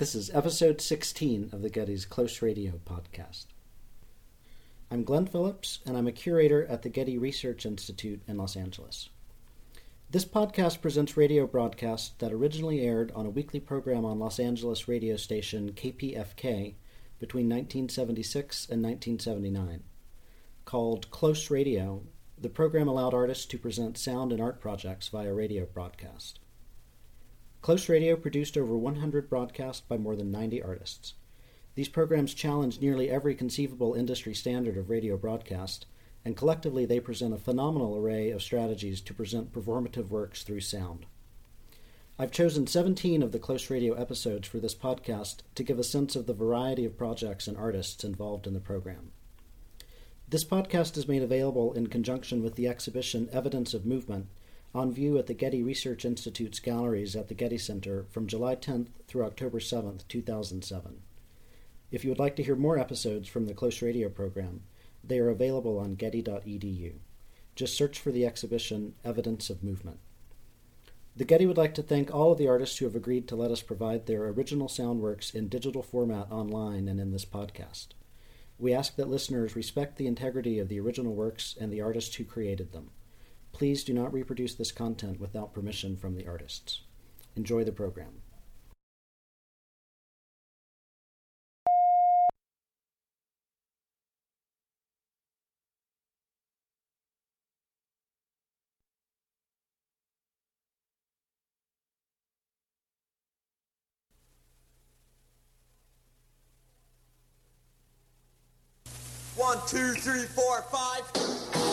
This is episode 16 of the Getty's Close Radio podcast. I'm Glenn Phillips, and I'm a curator at the Getty Research Institute in Los Angeles. This podcast presents radio broadcasts that originally aired on a weekly program on Los Angeles radio station KPFK between 1976 and 1979. Called Close Radio, the program allowed artists to present sound and art projects via radio broadcast. Close Radio produced over 100 broadcasts by more than 90 artists. These programs challenge nearly every conceivable industry standard of radio broadcast, and collectively they present a phenomenal array of strategies to present performative works through sound. I've chosen 17 of the Close Radio episodes for this podcast to give a sense of the variety of projects and artists involved in the program. This podcast is made available in conjunction with the exhibition Evidence of Movement on view at the Getty Research Institute's galleries at the Getty Center from July 10th through October 7th, 2007. If you would like to hear more episodes from the Close Radio program, they are available on getty.edu. Just search for the exhibition Evidence of Movement. The Getty would like to thank all of the artists who have agreed to let us provide their original sound works in digital format online and in this podcast. We ask that listeners respect the integrity of the original works and the artists who created them. Please do not reproduce this content without permission from the artists. Enjoy the program. One, two, three, four, five.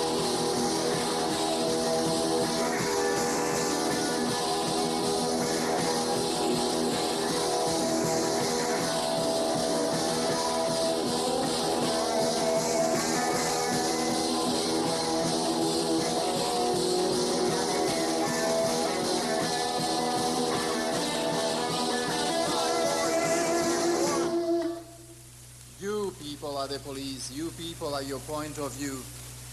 The police. You people are your point of view.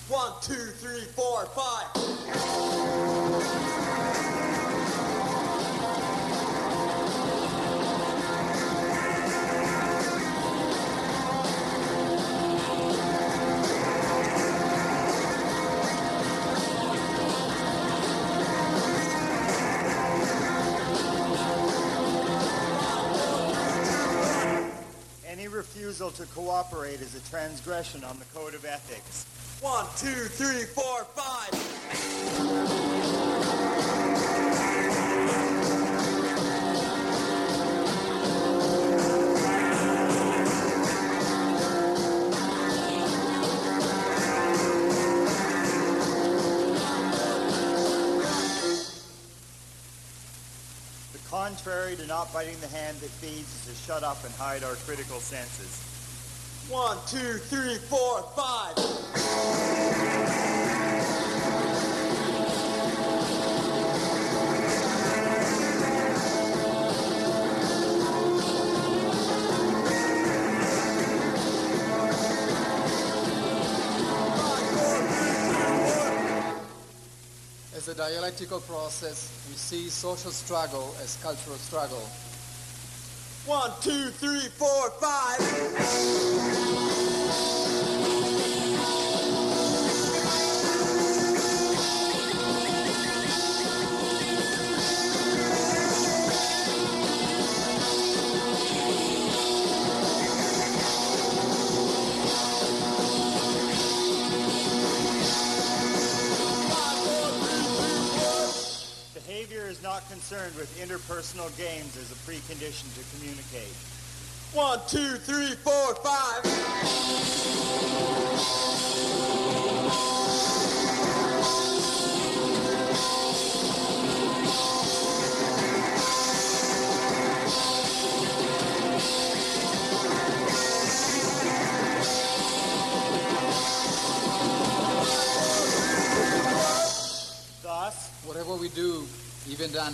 One, two, three, four, five. To cooperate is a transgression on the code of ethics. One, two, three, four, five. The contrary to not biting the hand that feeds is to shut up and hide our critical senses. One, two, three, four, five. As a dialectical process, we see social struggle as cultural struggle. One, two, three, four, five. Concerned with interpersonal games as a precondition to communicate. One, two, three, four, five.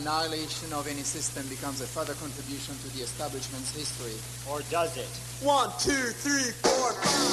Annihilation of any system becomes a further contribution to the establishment's history. or does it? One, two, three, four, five.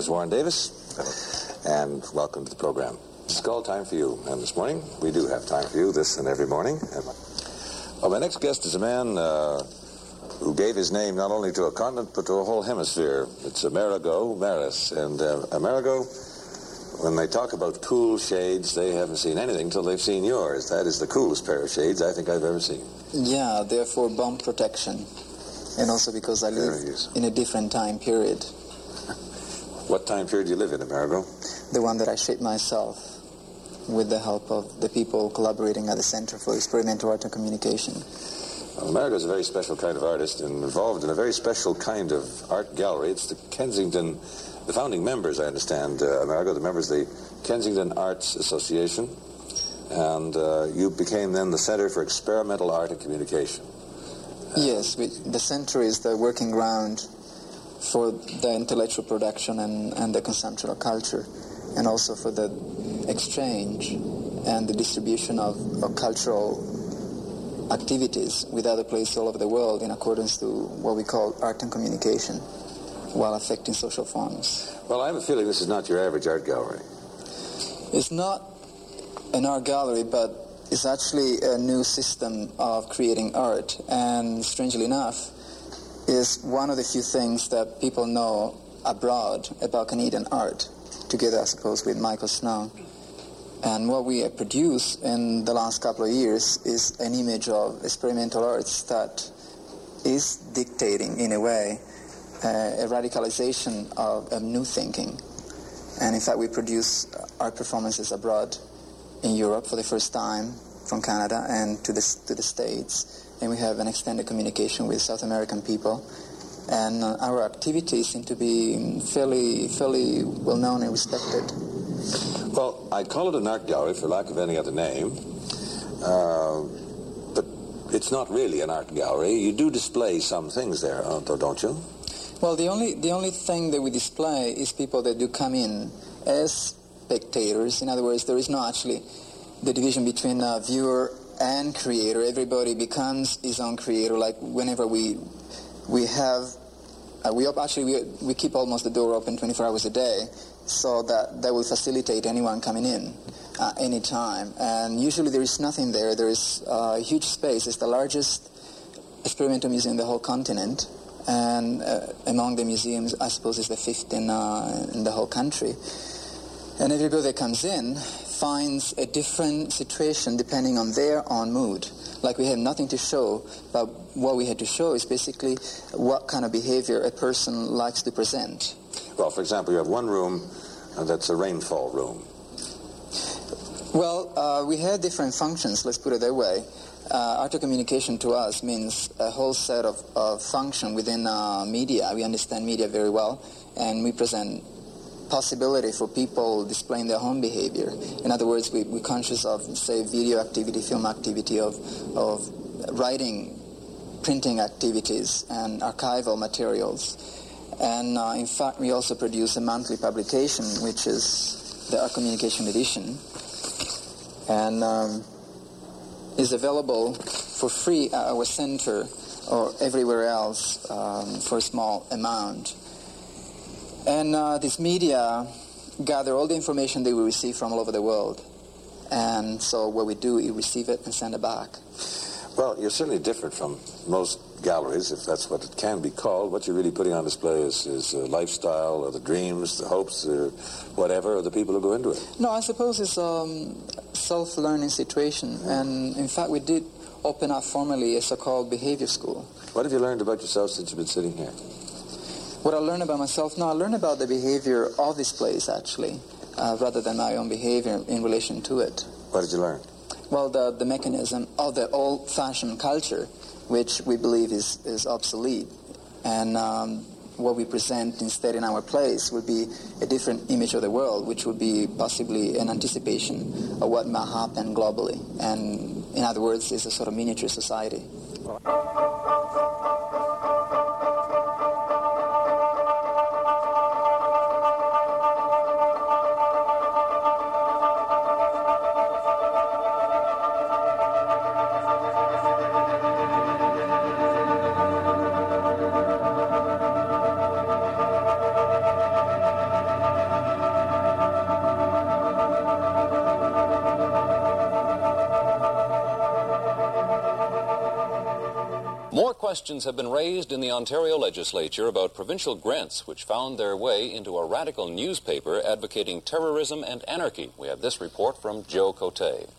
Is Warren Davis, and welcome to the program. It's call time for you, and this morning we do have time for you this and every morning. Well, my next guest is a man uh, who gave his name not only to a continent but to a whole hemisphere. It's Amerigo Marras, and uh, Amerigo. When they talk about cool shades, they haven't seen anything until they've seen yours. That is the coolest pair of shades I think I've ever seen. Yeah, they're therefore bomb protection. And also because I live in a different time period, What time period do you live in, Amerigo? the one that I shaped myself with the help of the people collaborating at the Center for Experimental Art and Communication. Well, Amerigo is a very special kind of artist and involved in a very special kind of art gallery. It's the Kensington, the founding members, I understand, uh, Amerigo, the members of the Kensington Arts Association. And uh, you became then the Center for Experimental Art and Communication. Yes, we, the center is the working ground for the intellectual production and, and the consumption of culture, and also for the exchange and the distribution of, of cultural activities with other places all over the world in accordance to what we call art and communication while affecting social forms. Well, I have a feeling this is not your average art gallery. It's not an art gallery, but it's actually a new system of creating art. And strangely enough, is one of the few things that people know abroad about Canadian art, together, I suppose, with Michael Snow. And what we have produced in the last couple of years is an image of experimental arts that is dictating, in a way, uh, a radicalization of, of new thinking. And in fact, we produce art performances abroad in Europe for the first time from Canada and to the, to the States. And we have an extended communication with South American people. And uh, our activities seem to be fairly, fairly well known and respected. Well, I call it an art gallery for lack of any other name. Uh, but it's not really an art gallery. You do display some things there, don't you? Well, the only, the only thing that we display is people that do come in as spectators. In other words, there is no actually the division between uh, viewer and creator. Everybody becomes his own creator. Like whenever we we have uh, we actually we, we keep almost the door open 24 hours a day, so that that will facilitate anyone coming in uh, anytime. And usually there is nothing there. There is uh, a huge space. It's the largest experimental museum in the whole continent. And uh, among the museums, I suppose, is the fifth in, uh, in the whole country. And everybody that comes in finds a different situation depending on their own mood. Like we have nothing to show, but what we had to show is basically what kind of behavior a person likes to present. Well, for example, you have one room uh, that's a rainfall room. Well, uh, we had different functions, let's put it that way. Uh, art of communication to us means a whole set of, of function within uh, media. We understand media very well, and we present possibility for people displaying their own behavior. In other words, we, we're conscious of, say, video activity, film activity, of, of writing, printing activities, and archival materials. And uh, in fact, we also produce a monthly publication, which is the Art Communication Edition, and um, is available for free at our center or everywhere else um, for a small amount. And uh, this media gather all the information that we receive from all over the world. And so what we do is receive it and send it back. Well, you're certainly different from most galleries, if that's what it can be called. What you're really putting on display is, is uh, lifestyle, or the dreams, the hopes, or whatever, of the people who go into it. No, I suppose it's a um, self-learning situation. And in fact, we did open up formally a so-called behavior school. What have you learned about yourself since you've been sitting here? What I learned about myself, no, I learned about the behavior of this place, actually, uh, rather than my own behavior in relation to it. What did you learn? Well, the, the mechanism of the old-fashioned culture, which we believe is, is obsolete. And um, what we present instead in our place would be a different image of the world, which would be possibly an anticipation of what might happen globally. And in other words, it's a sort of miniature society. Questions have been raised in the Ontario legislature about provincial grants which found their way into a radical newspaper advocating terrorism and anarchy. We have this report from Joe Cote.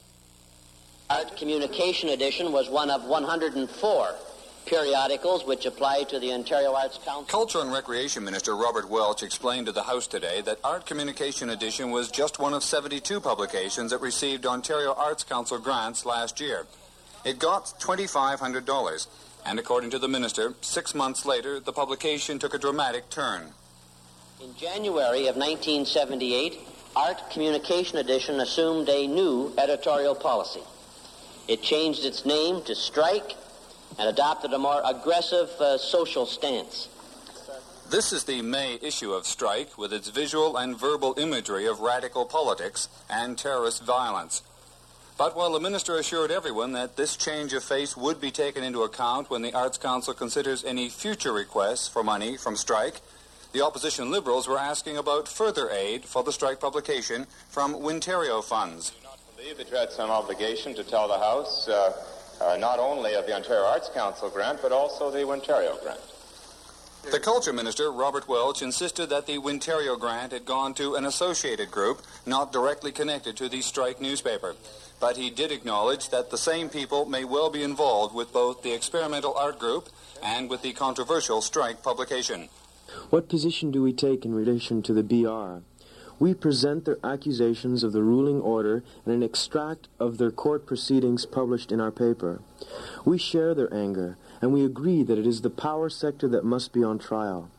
Art Communication Edition was one of 104 periodicals which apply to the Ontario Arts Council. Culture and Recreation Minister Robert Welch explained to the House today that Art Communication Edition was just one of 72 publications that received Ontario Arts Council grants last year. It got $2,500, and according to the minister, six months later, the publication took a dramatic turn. In January of 1978, Art Communication Edition assumed a new editorial policy. It changed its name to Strike and adopted a more aggressive uh, social stance. This is the May issue of Strike with its visual and verbal imagery of radical politics and terrorist violence. But while the minister assured everyone that this change of face would be taken into account when the Arts Council considers any future requests for money from Strike, the opposition Liberals were asking about further aid for the Strike publication from Wintario funds. I do not believe that you had some obligation to tell the House uh, uh, not only of the Ontario Arts Council grant, but also the Wintario grant. The Culture Minister, Robert Welch, insisted that the Wintario grant had gone to an associated group not directly connected to the strike newspaper. But he did acknowledge that the same people may well be involved with both the experimental art group and with the controversial strike publication. What position do we take in relation to the BR? We present their accusations of the ruling order and an extract of their court proceedings published in our paper. We share their anger, and we agree that it is the power sector that must be on trial.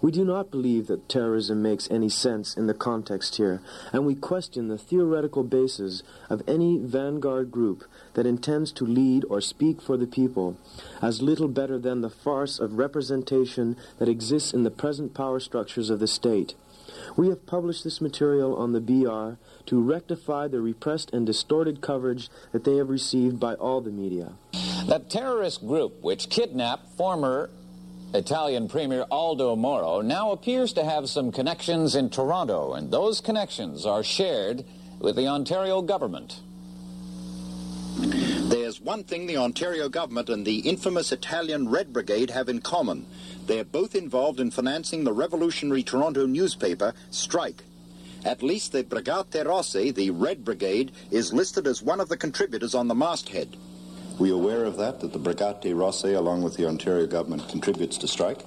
We do not believe that terrorism makes any sense in the context here, and we question the theoretical basis of any vanguard group that intends to lead or speak for the people as little better than the farce of representation that exists in the present power structures of the state. We have published this material on the BR to rectify the repressed and distorted coverage that they have received by all the media. The terrorist group which kidnapped former Italian Premier Aldo Moro now appears to have some connections in Toronto, and those connections are shared with the Ontario government. There's one thing the Ontario government and the infamous Italian Red Brigade have in common. They're both involved in financing the revolutionary Toronto newspaper, Strike. At least the Brigate Rosse, the Red Brigade, is listed as one of the contributors on the masthead. Were you aware of that, that the Brigate Rosse, along with the Ontario government, contributes to strike?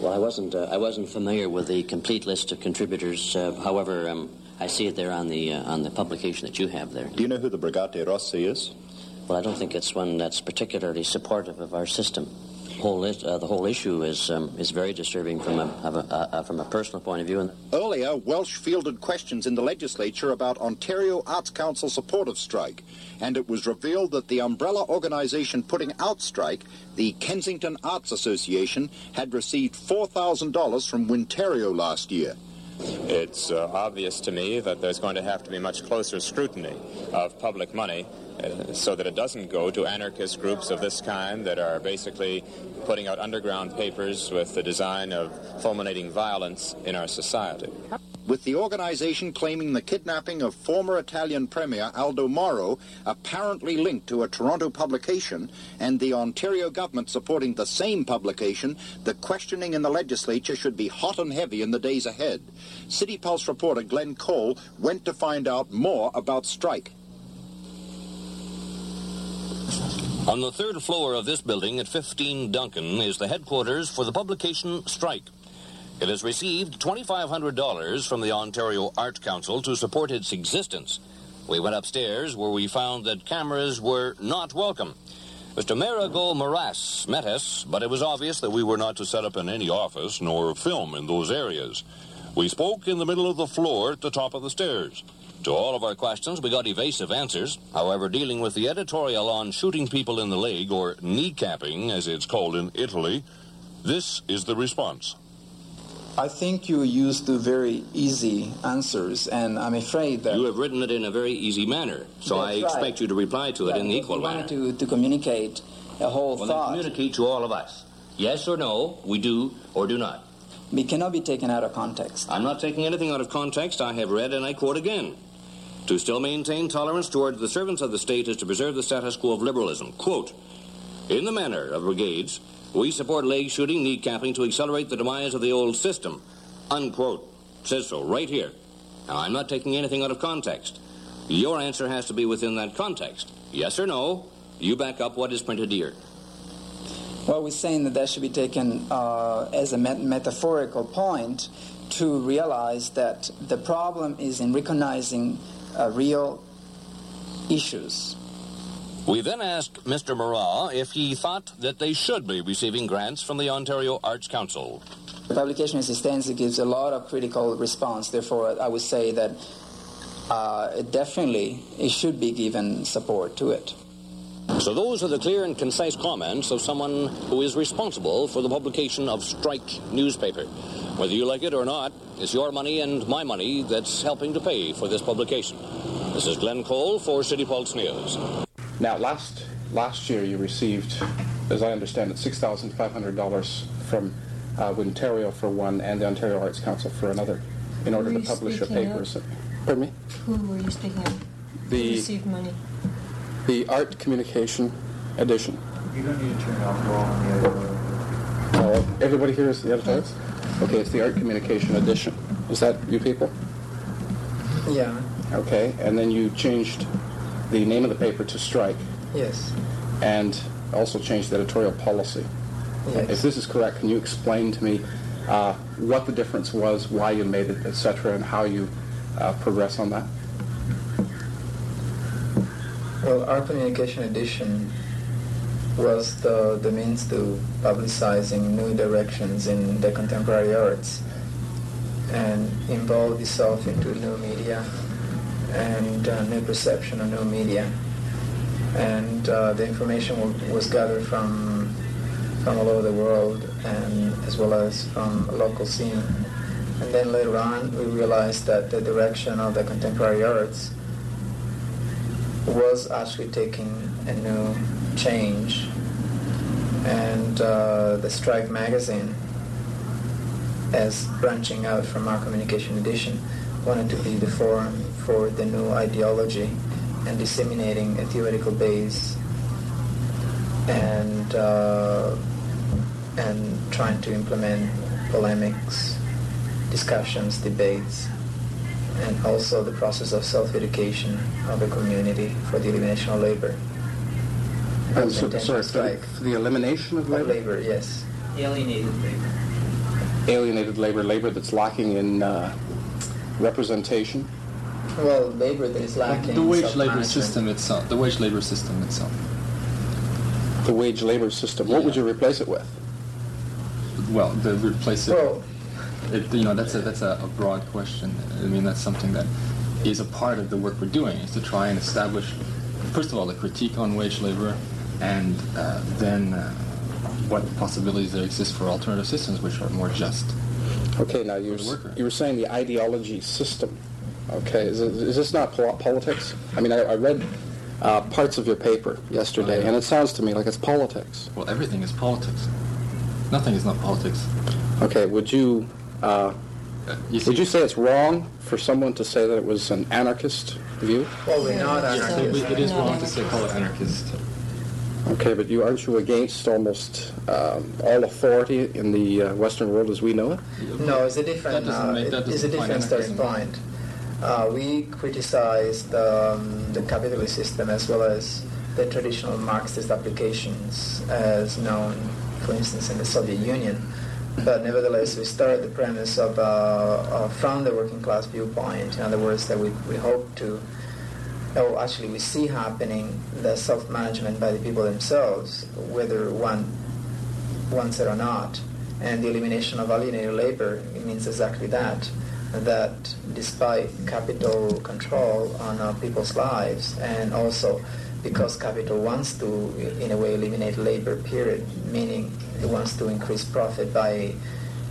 Well, I wasn't. Uh, I wasn't familiar with the complete list of contributors. Uh, however, um, I see it there on the uh, on the publication that you have there. Do you know who the Brigate Rosse is? Well, I don't think it's one that's particularly supportive of our system. Whole is, uh, the whole issue is um, is very disturbing from a, a, a, from a personal point of view. Earlier, Welch fielded questions in the legislature about Ontario Arts Council support of strike, and it was revealed that the umbrella organization putting out strike, the Kensington Arts Association, had received four thousand dollars from Wintario last year. It's uh, obvious to me that there's going to have to be much closer scrutiny of public money uh, Uh, so that it doesn't go to anarchist groups of this kind that are basically putting out underground papers with the design of fulminating violence in our society. With the organization claiming the kidnapping of former Italian Premier Aldo Moro apparently linked to a Toronto publication, and the Ontario government supporting the same publication, the questioning in the legislature should be hot and heavy in the days ahead. City Pulse reporter Glenn Cole went to find out more about strike. On the third floor of this building at 15 Duncan is the headquarters for the publication Strike. It has received $2,500 from the Ontario Art Council to support its existence. We went upstairs where we found that cameras were not welcome. Mr. Amerigo Marras met us, but it was obvious that we were not to set up in any office nor film in those areas. We spoke in the middle of the floor at the top of the stairs. To all of our questions, we got evasive answers. However, dealing with the editorial on shooting people in the leg, or kneecapping, as it's called in Italy, this is the response. I think you used to very easy answers, and I'm afraid that You have written it in a very easy manner, so I expect right. you to reply to it Yeah, in the equal manner. to, to communicate a whole Well, thought. communicate to all of us. Yes or no, we do or do not. It cannot be taken out of context. I'm not taking anything out of context. I have read, and I quote again. To still maintain tolerance towards the servants of the state is to preserve the status quo of liberalism. Quote, In the manner of brigades, we support leg shooting, knee capping to accelerate the demise of the old system. Unquote. Says so right here. Now, I'm not taking anything out of context. Your answer has to be within that context. Yes or no? You back up what is printed here. Well, we're saying that that should be taken uh, as a met- metaphorical point to realize that the problem is in recognizing real issues. We then asked Mr. Marras if he thought that they should be receiving grants from the Ontario Arts Council. The publication existence gives a lot of critical response. Therefore, I would say that uh, definitely it should be given support to it. So those are the clear and concise comments of someone who is responsible for the publication of Strike newspaper. Whether you like it or not, it's your money and my money that's helping to pay for this publication. This is Glenn Cole for City Pulse News. Now, last last year you received, as I understand it, six thousand five hundred dollars from uh, Ontario for one and the Ontario Arts Council for another, in order to publish your speaking papers. of? Pardon me. Who were you speaking of? Who The received money? The Art Communication Edition. You don't need to turn off the on the other Uh, everybody here is the editorials? Okay, it's the Art Communication Edition. Is that you people? Yeah. Okay, and then you changed the name of the paper to Strike Yes. and also changed the editorial policy. Yes. If this is correct, can you explain to me uh, what the difference was, why you made it, etc., and how you uh, progress on that? Well, our communication edition was the, the means to publicizing new directions in the contemporary arts and involved itself into new media and uh, new perception of new media. And uh, the information wa- was gathered from from all over the world and as well as from local scene. And then later on, we realized that the direction of the contemporary arts was actually taking a new change. And uh, the Strike magazine, as branching out from our communication edition, wanted to be the forum for the new ideology and disseminating a theoretical base and uh, and trying to implement polemics, discussions, debates, and also the process of self-education of the community for the elimination of labor. I'm so, Intention sorry, strike. the, for the elimination of Of labor? labor, yes. Alienated labor. Alienated labor, labor that's lacking in uh, representation. Well, labor that is lacking the wage labor system itself. The wage labor system itself. The wage labor system. What would you replace it with? Well, the replace it. Well, it, you know, that's a that's a, a broad question. I mean, that's something that is a part of the work we're doing is to try and establish, first of all, a critique on wage labor, and uh, then uh, what possibilities there exist for alternative systems which are more just. Okay, now you were, you were saying the ideology system. Okay, is, it, is this not pol- politics? I mean, I, I read uh, parts of your paper yesterday, Oh, yeah. and it sounds to me like it's politics. Well, everything is politics. Nothing is not politics. Okay, would you, uh, would you say it's wrong for someone to say that it was an anarchist view? Well, we're not anarchists. it, it is wrong to say call it anarchist. Okay, but you aren't you against almost um, all authority in the uh, Western world as we know it? No, it's a different. That doesn't uh, make- that it- it's a doesn't different define starting point. Uh, we criticized um, the capitalist system as well as the traditional Marxist applications as known, for instance, in the Soviet Union. But nevertheless, we start the premise of, uh, uh, from the working class viewpoint. In other words, that we, we hope to, or actually we see happening the self-management by the people themselves, whether one wants it or not. And the elimination of alienated labor it means exactly that. That despite capital control on uh, people's lives, and also because capital wants to, in a way, eliminate labor, period, meaning it wants to increase profit by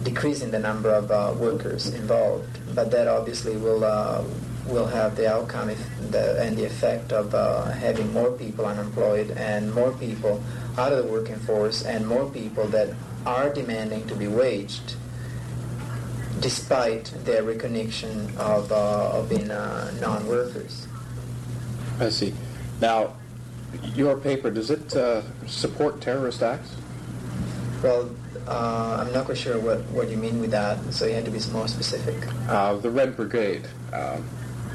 decreasing the number of uh, workers involved. But that obviously will uh, will have the outcome the, and the effect of uh, having more people unemployed and more people out of the working force and more people that are demanding to be waged despite their recognition of, uh, of being uh, non-workers. I see. Now, your paper, does it uh, support terrorist acts? Well, uh, I'm not quite sure what, what you mean with that, so you had to be more specific. Uh, the Red Brigade, um,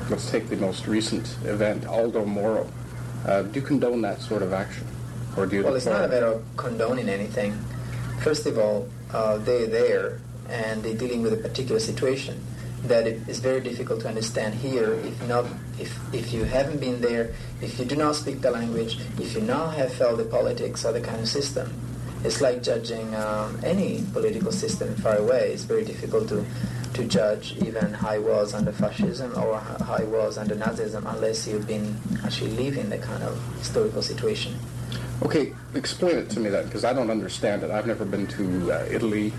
let's take the most recent event, Aldo Moro. Uh, do you condone that sort of action? Or do you Well, it's not a matter of condoning anything. First of all, uh, they're there and they're dealing with a particular situation that it is very difficult to understand here if not if, if you haven't been there, if you do not speak the language, if you not have felt the politics or the kind of system. It's like judging um, any political system far away. It's very difficult to, to judge even how it was under fascism or it was under Nazism unless you've been actually living the kind of historical situation. Okay, explain it to me then, because I don't understand it. I've never been to uh, Italy,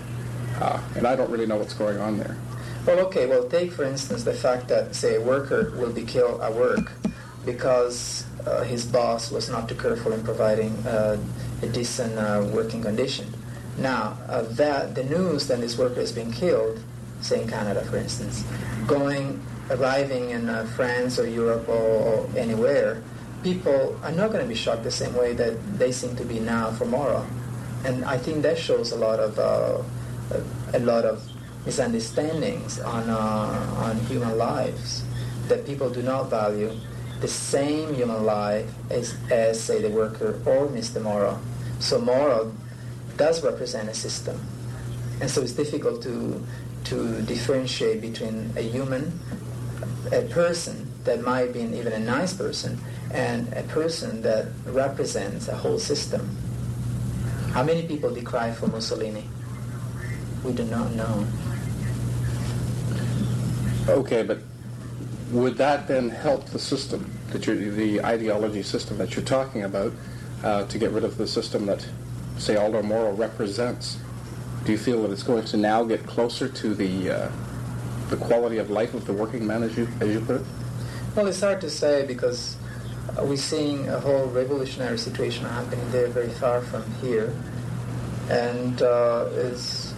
uh, and I don't really know what's going on there. Well, okay. Well, take for instance the fact that, say, a worker will be killed at work because uh, his boss was not too careful in providing uh, a decent uh, working condition. Now, uh, that the news that this worker has been killed, say in Canada, for instance, going arriving in uh, France or Europe or, or anywhere, people are not going to be shocked the same way that they seem to be now for Moro. And I think that shows a lot of uh, a, a lot of misunderstandings on uh, on human lives that people do not value the same human life as, as say the worker or Mr. Moro. So Moro does represent a system, and so it's difficult to to differentiate between a human, a person that might be even a nice person, and a person that represents a whole system. How many people decry for Mussolini? We do not know. Okay, but would that then help the system, that the ideology system that you're talking about, uh, to get rid of the system that, say, Aldo Moro represents? Do you feel that it's going to now get closer to the uh, the quality of life of the working man, as you as you put it? Well, it's hard to say because uh, we're seeing a whole revolutionary situation happening there very far from here. And uh, it's,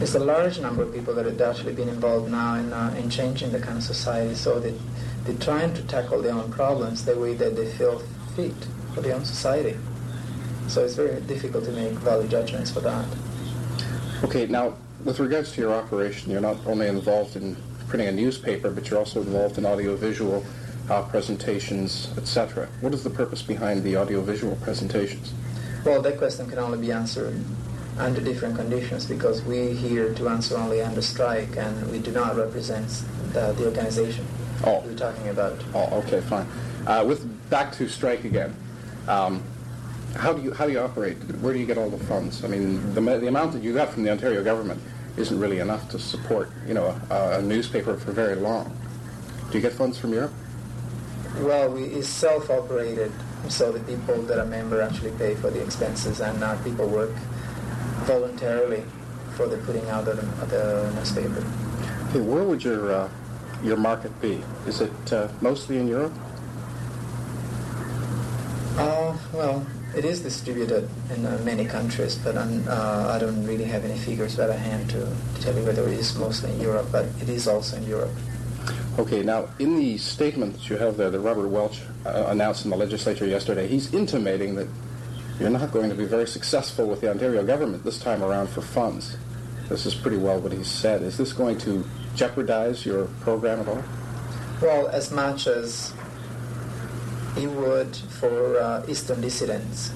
it's a large number of people that have actually been involved now in, uh, in changing the kind of society. So they, they're trying to tackle their own problems the way that they feel fit for their own society. So it's very difficult to make valid judgments for that. Okay, now with regards to your operation, you're not only involved in printing a newspaper, but you're also involved in audiovisual uh, presentations, etc. What is the purpose behind the audiovisual presentations? Well, that question can only be answered under different conditions because we're here to answer only under strike and we do not represent the, the organization oh. we're talking about. Oh, okay, fine. Uh, with back to strike again. Um, how do you how do you operate? Where do you get all the funds? I mean, the, the amount that you got from the Ontario government isn't really enough to support you know a, a newspaper for very long. Do you get funds from Europe? Well, we, it's self-operated, so the people that are member actually pay for the expenses and uh, people work voluntarily for the putting out of the, the newspaper. Hey, where would your uh, your market be? Is it uh, mostly in Europe? Uh, well, it is distributed in uh, many countries, but uh, I don't really have any figures at hand to, to tell you whether it is mostly in Europe, but it is also in Europe. Okay, now in the statement that you have there that Robert Welch uh, announced in the legislature yesterday, he's intimating that you're not going to be very successful with the Ontario government this time around for funds. This is pretty well what he said. Is this going to jeopardize your program at all? Well, as much as would for uh, Eastern dissidents.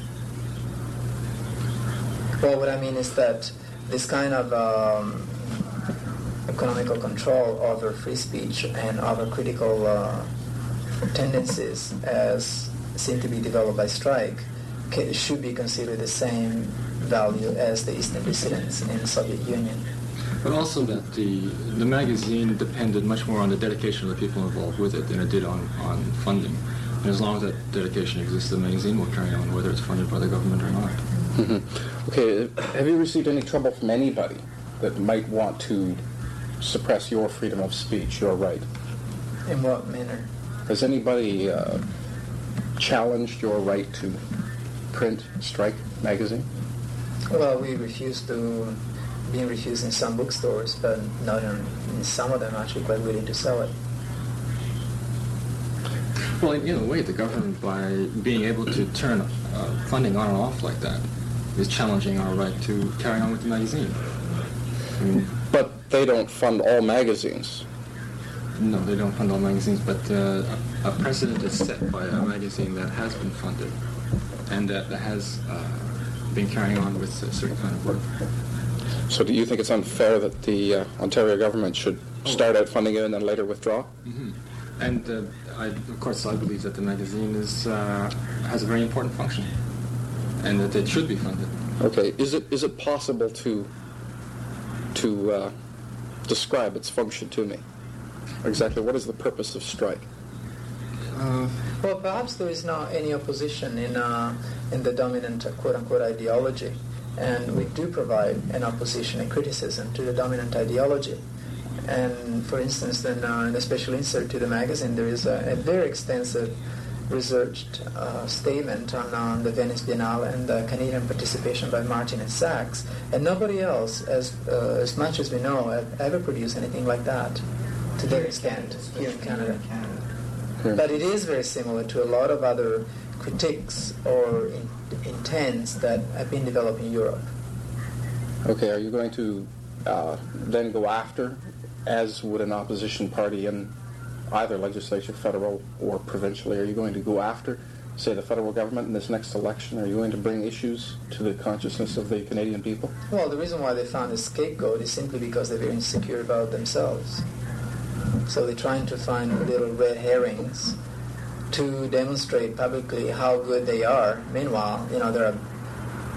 Well, what I mean is that this kind of um, economical control over free speech and over critical uh, tendencies as seem to be developed by strike should be considered the same value as the Eastern dissidents in the Soviet Union. But also that the the magazine depended much more on the dedication of the people involved with it than it did on, on funding. And as long as that dedication exists, the magazine will carry on, whether it's funded by the government or not. Mm-hmm. Okay, have you received any trouble from anybody that might want to suppress your freedom of speech, your right? In what manner? Has anybody uh, challenged your right to print Strike magazine? Well, we refuse to, being refused in some bookstores, but not in, in some of them actually quite willing to sell it. Well, in, in a way, the government, by being able to turn uh, funding on and off like that, is challenging our right to carry on with the magazine. I mean, But they don't fund all magazines. no, they don't fund all magazines, but uh, a, precedent is set by a magazine that has been funded and that, that has uh, been carrying on with a certain kind of work. So do you think it's unfair that the uh, Ontario government should start out funding it and then later withdraw? hmm And uh, I, of course, I believe that the magazine is uh, has a very important function, and that it should be funded. Okay, is it is it possible to to uh, describe its function to me? Exactly, what is the purpose of strike? Well, perhaps there is not any opposition in uh, in the dominant uh, quote-unquote ideology, and we do provide an opposition, and criticism to the dominant ideology. And for instance, then uh, in a special insert to the magazine, there is a, a very extensive researched uh, statement on um, the Venice Biennale and the Canadian participation by Martin and Sachs, and nobody else, as uh, as much as we know, have ever produced anything like that to that extent here in Canada. But it is very similar to a lot of other critiques or in, intents that have been developed in Europe. Okay, are you going to uh, then go after, as would an opposition party in either legislature, federal or provincially, are you going to go after, say, the federal government in this next election? Are you going to bring issues to the consciousness of the Canadian people? Well, the reason why they found a scapegoat is simply because they're very insecure about themselves. So they're trying to find little red herrings to demonstrate publicly how good they are. Meanwhile, you know, there are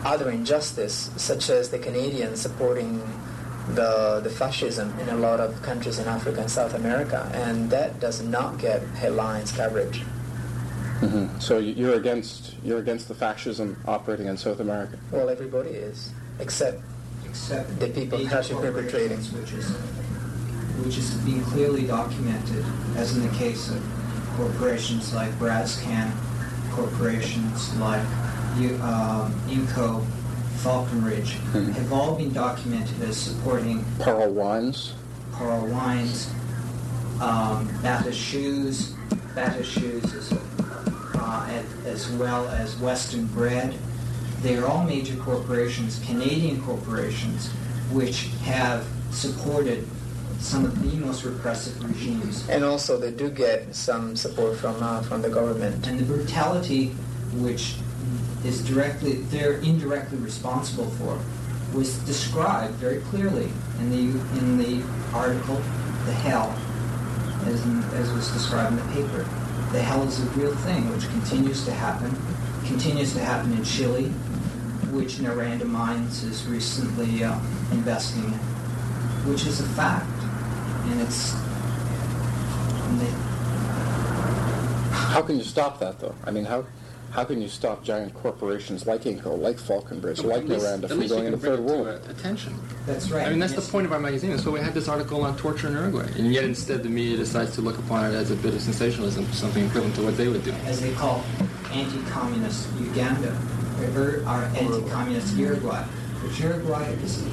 other injustices, such as the Canadians supporting the, the fascism in a lot of countries in Africa and South America, and that does not get headlines coverage. hmm So you- you're against you're against the fascism operating in South America. Well, everybody is, except except the people major actually perpetrating. which is which is being clearly documented, as in the case of corporations like Brascan, corporations like U- um, Inco, Falconbridge, Mhm. have all been documented as supporting Pearl Wines. Pearl Wines, um, Bata Shoes, Bata Shoes is, uh, as well as Western Bread. They are all major corporations, Canadian corporations, which have supported some of the most repressive regimes. And also, they do get some support from uh, from the government. And the brutality which is directly, they're indirectly responsible for, was described very clearly in the in the article, "The Hell," as in, as was described in the paper. The hell is a real thing, which continues to happen, continues to happen in Chile, which Noranda Mines is recently uh, investing in, which is a fact, and it's. And they, How can you stop that, though? I mean, how how can you stop giant corporations like Inco, like Falconbridge, like At Miranda at from you going can into bring third world? uh, attention. That's right. I mean, that's Yes. the point of our magazine. So we had this article on torture in Uruguay, and yet instead the media decides to look upon it as a bit of sensationalism, something equivalent to what they would do. as they call anti-communist Uganda, or, or anti-communist Uruguay. But Uruguay is,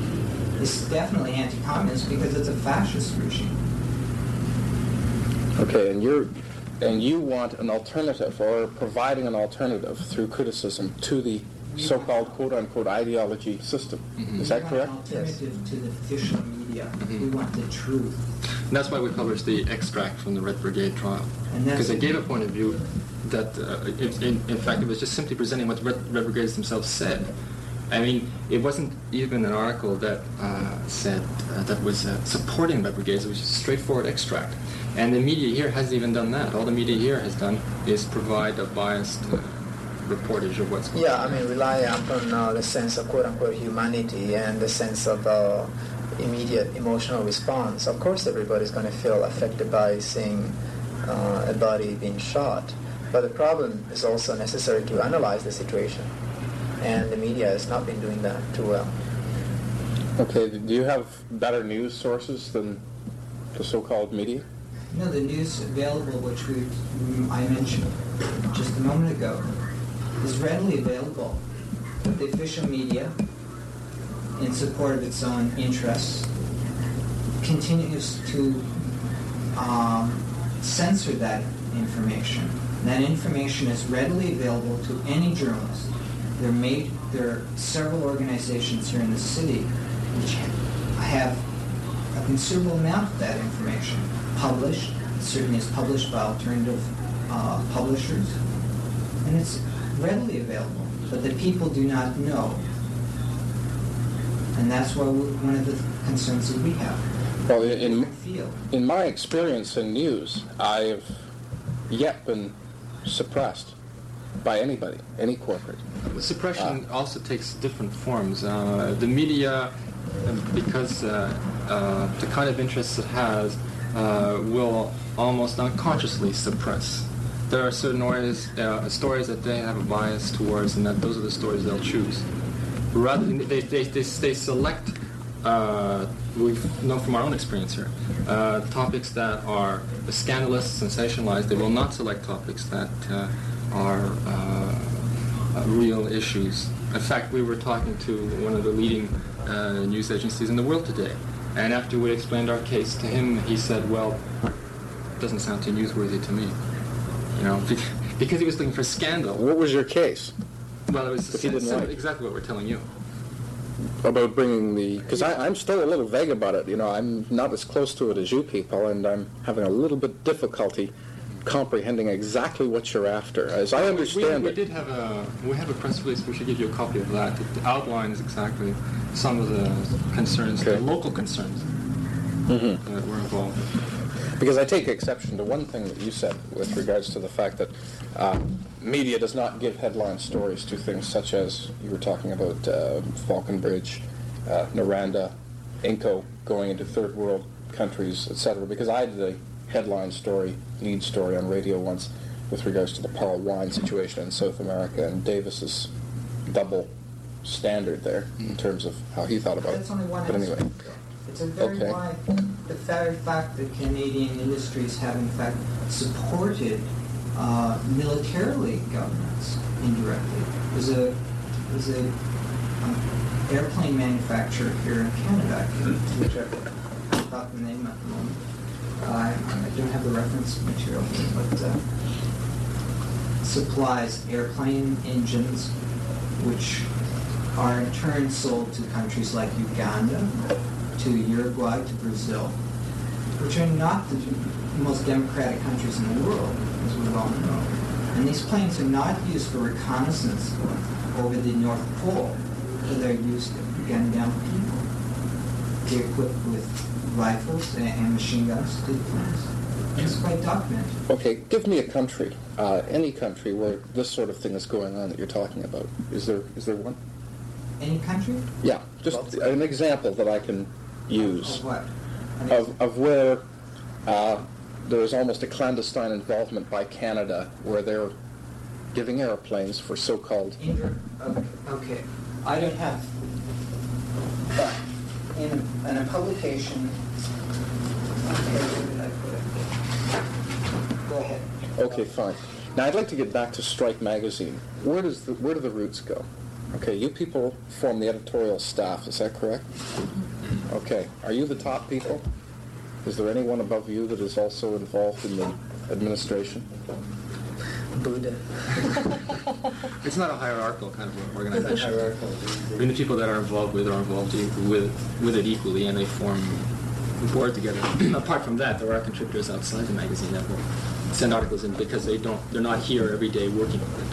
is definitely anti-communist because it's a fascist regime. Okay, and you're and you want an alternative or providing an alternative through criticism to the so-called quote-unquote ideology system. Is that correct? want an alternative to the official media. We want the truth. And that's why we published the extract from the Red Brigade trial. Because it gave a point of view that, uh, in, in, in fact, it was just simply presenting what the Red, Red Brigades themselves said. I mean, it wasn't even an article that uh, said uh, that was uh, supporting Red Brigades. It was just a straightforward extract. And the media here hasn't even done that. All the media here has done is provide a biased uh, reportage of what's going Yeah, on. Yeah, I mean, rely upon uh, the sense of quote-unquote humanity and the sense of uh, immediate emotional response. Of course, everybody's going to feel affected by seeing uh, a body being shot. But the problem is also necessary to analyze the situation. And the media has not been doing that too well. Okay, do you have better news sources than the so-called media? You know, the news available, which we mm, I mentioned just a moment ago, is readily available. But the official media, in support of its own interests, continues to um, censor that information. That information is readily available to any journalist. There, there are several organizations here in the city which have a considerable amount of that information published. It certainly is published by alternative uh, publishers. And it's readily available, but the people do not know. And that's why one of the concerns that we have. Well, in, in my experience in news, I've yet been suppressed by anybody, any corporate. Suppression also takes different forms. Uh, the media, uh, because uh, uh, the kind of interests it has, uh, will almost unconsciously suppress. There are certain stories, uh, stories that they have a bias towards, and that those are the stories they'll choose. Rather, they, they, they, they select. Uh, we know from our own experience here, uh, topics that are scandalous, sensationalized. They will not select topics that uh, are uh, real issues. In fact, we were talking to one of the leading news agencies in the world today, and after we explained our case to him, he said, "Well, it doesn't sound too newsworthy to me." You know, because he was looking for scandal. What was your case? Well, it was If he didn't like. exactly what we're telling you. About bringing the, because I'm still a little vague about it. You know, I'm not as close to it as you people, and I'm having a little bit difficulty comprehending exactly what you're after. As I understand we, it, we did have a we have a press release. We should give you a copy of that. It outlines exactly some of the concerns, the local concerns Mhm. that were involved. Because I take exception to one thing that you said with regards to the fact that uh, media does not give headline stories to things such as you were talking about uh, Falconbridge, uh, Noranda, Inco going into third world countries, etc. Because I did a headline story, lead story on radio once with regards to the Paul wine situation in South America and Davis's double standard there in terms of how he thought about That's it. only one But anyway. It's a very Okay. wide. The very fact that Canadian industries have in fact supported uh, militarily governments indirectly. There's a there's a um, airplane manufacturer here in Canada, which I forgot the name at the moment. Uh, I, don't have the reference material, here, but uh, supplies airplane engines, which are in turn sold to countries like Uganda, to Uruguay, to Brazil, which are not the most democratic countries in the world, as we all know. And these planes are not used for reconnaissance over the North Pole, but they're used to gun down people. They're equipped with rifles and, machine guns to the planes. It's quite documented. Okay, give me a country, uh, any country where this sort of thing is going on that you're talking about. Is there is there one? Any country? Yeah, just an example that I can use Of what? of, of where uh, there is almost a clandestine involvement by Canada where they're giving airplanes for so-called Inter- okay, okay. I don't have, in, in a publication, okay? Go ahead. Okay, fine. Now I'd like to get back to Strike Magazine. Where does the, where do the roots go? Okay, you people form the editorial staff. Is that correct? Okay. Are you the top people? Is there anyone above you that is also involved in the administration? Buddha. It's not a hierarchical kind of organization. I mean, the people that are involved with it are involved e- with with it equally, and they form a board together. Apart from that, there are contributors outside the magazine that will send articles in because they don't, they're not here every day working on it.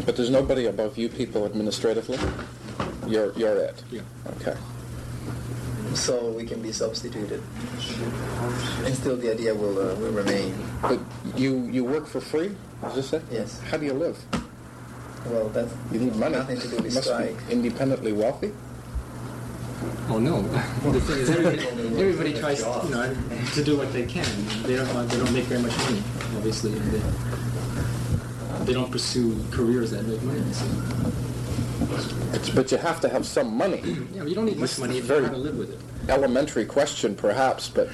hmm But there's nobody above you people administratively? You're, you're it? Yeah. Okay. So we can be substituted. And still the idea will, uh, will remain. But you, you work for free? Is this it? Yes. How do you live? Well, that's You need money. nothing to do with must strike. be independently wealthy? Oh no! the thing is, everybody, everybody tries, to, you know, to do what they can. They don't, they don't make very much money, obviously. And they, they don't pursue careers that make money. So. It's, but you have to have some money. Yeah, you don't need much money if you know very how to live with it. elementary question, perhaps, but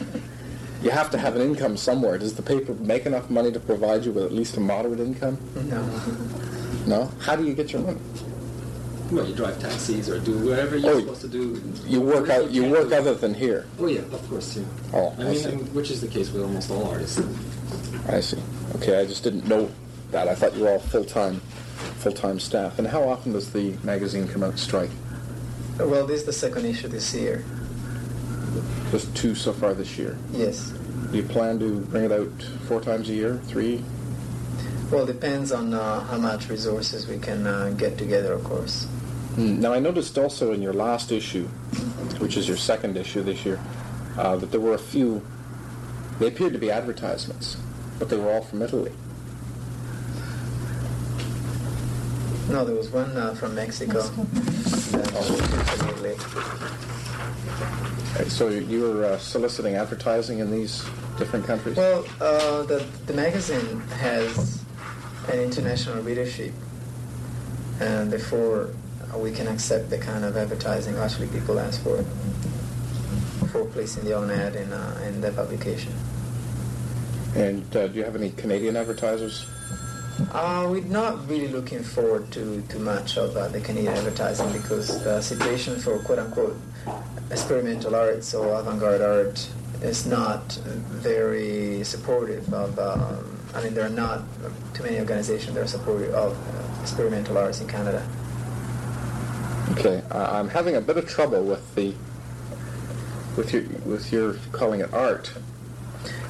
you have to have an income somewhere. Does the paper make enough money to provide you with at least a moderate income? No. No? How do you get your money? Well, you drive taxis or do whatever you're Oh, supposed to do. You work out. You work do. other than here. Oh yeah, of course, yeah. Oh, I I mean, see. which is the case with almost all artists. I see. Okay, I just didn't know that. I thought you were all full-time, full-time staff. And how often does the magazine come out strike? Well, this is the second issue this year. Just two so far this year. Yes. Do you plan to bring it out four times a year, three? Well, it depends on uh, how much resources we can uh, get together, of course. Hmm. Now, I noticed also in your last issue, which is your second issue this year, uh, that there were a few, they appeared to be advertisements, but they were all from Italy. No, there was one uh, from Mexico. that was. Okay, So you were uh, soliciting advertising in these different countries? Well, uh, the, the magazine has an international readership, and therefore uh, we can accept the kind of advertising actually people ask for for placing their own ad in, uh, in their publication. And uh, do you have any Canadian advertisers? Uh, we're not really looking forward to too much of uh, the Canadian advertising because the situation for quote-unquote experimental arts or avant-garde art is not very supportive of. Um, I mean, there are not too many organizations that are supportive of experimental arts in Canada. Okay, I'm having a bit of trouble with the with your with your calling it art.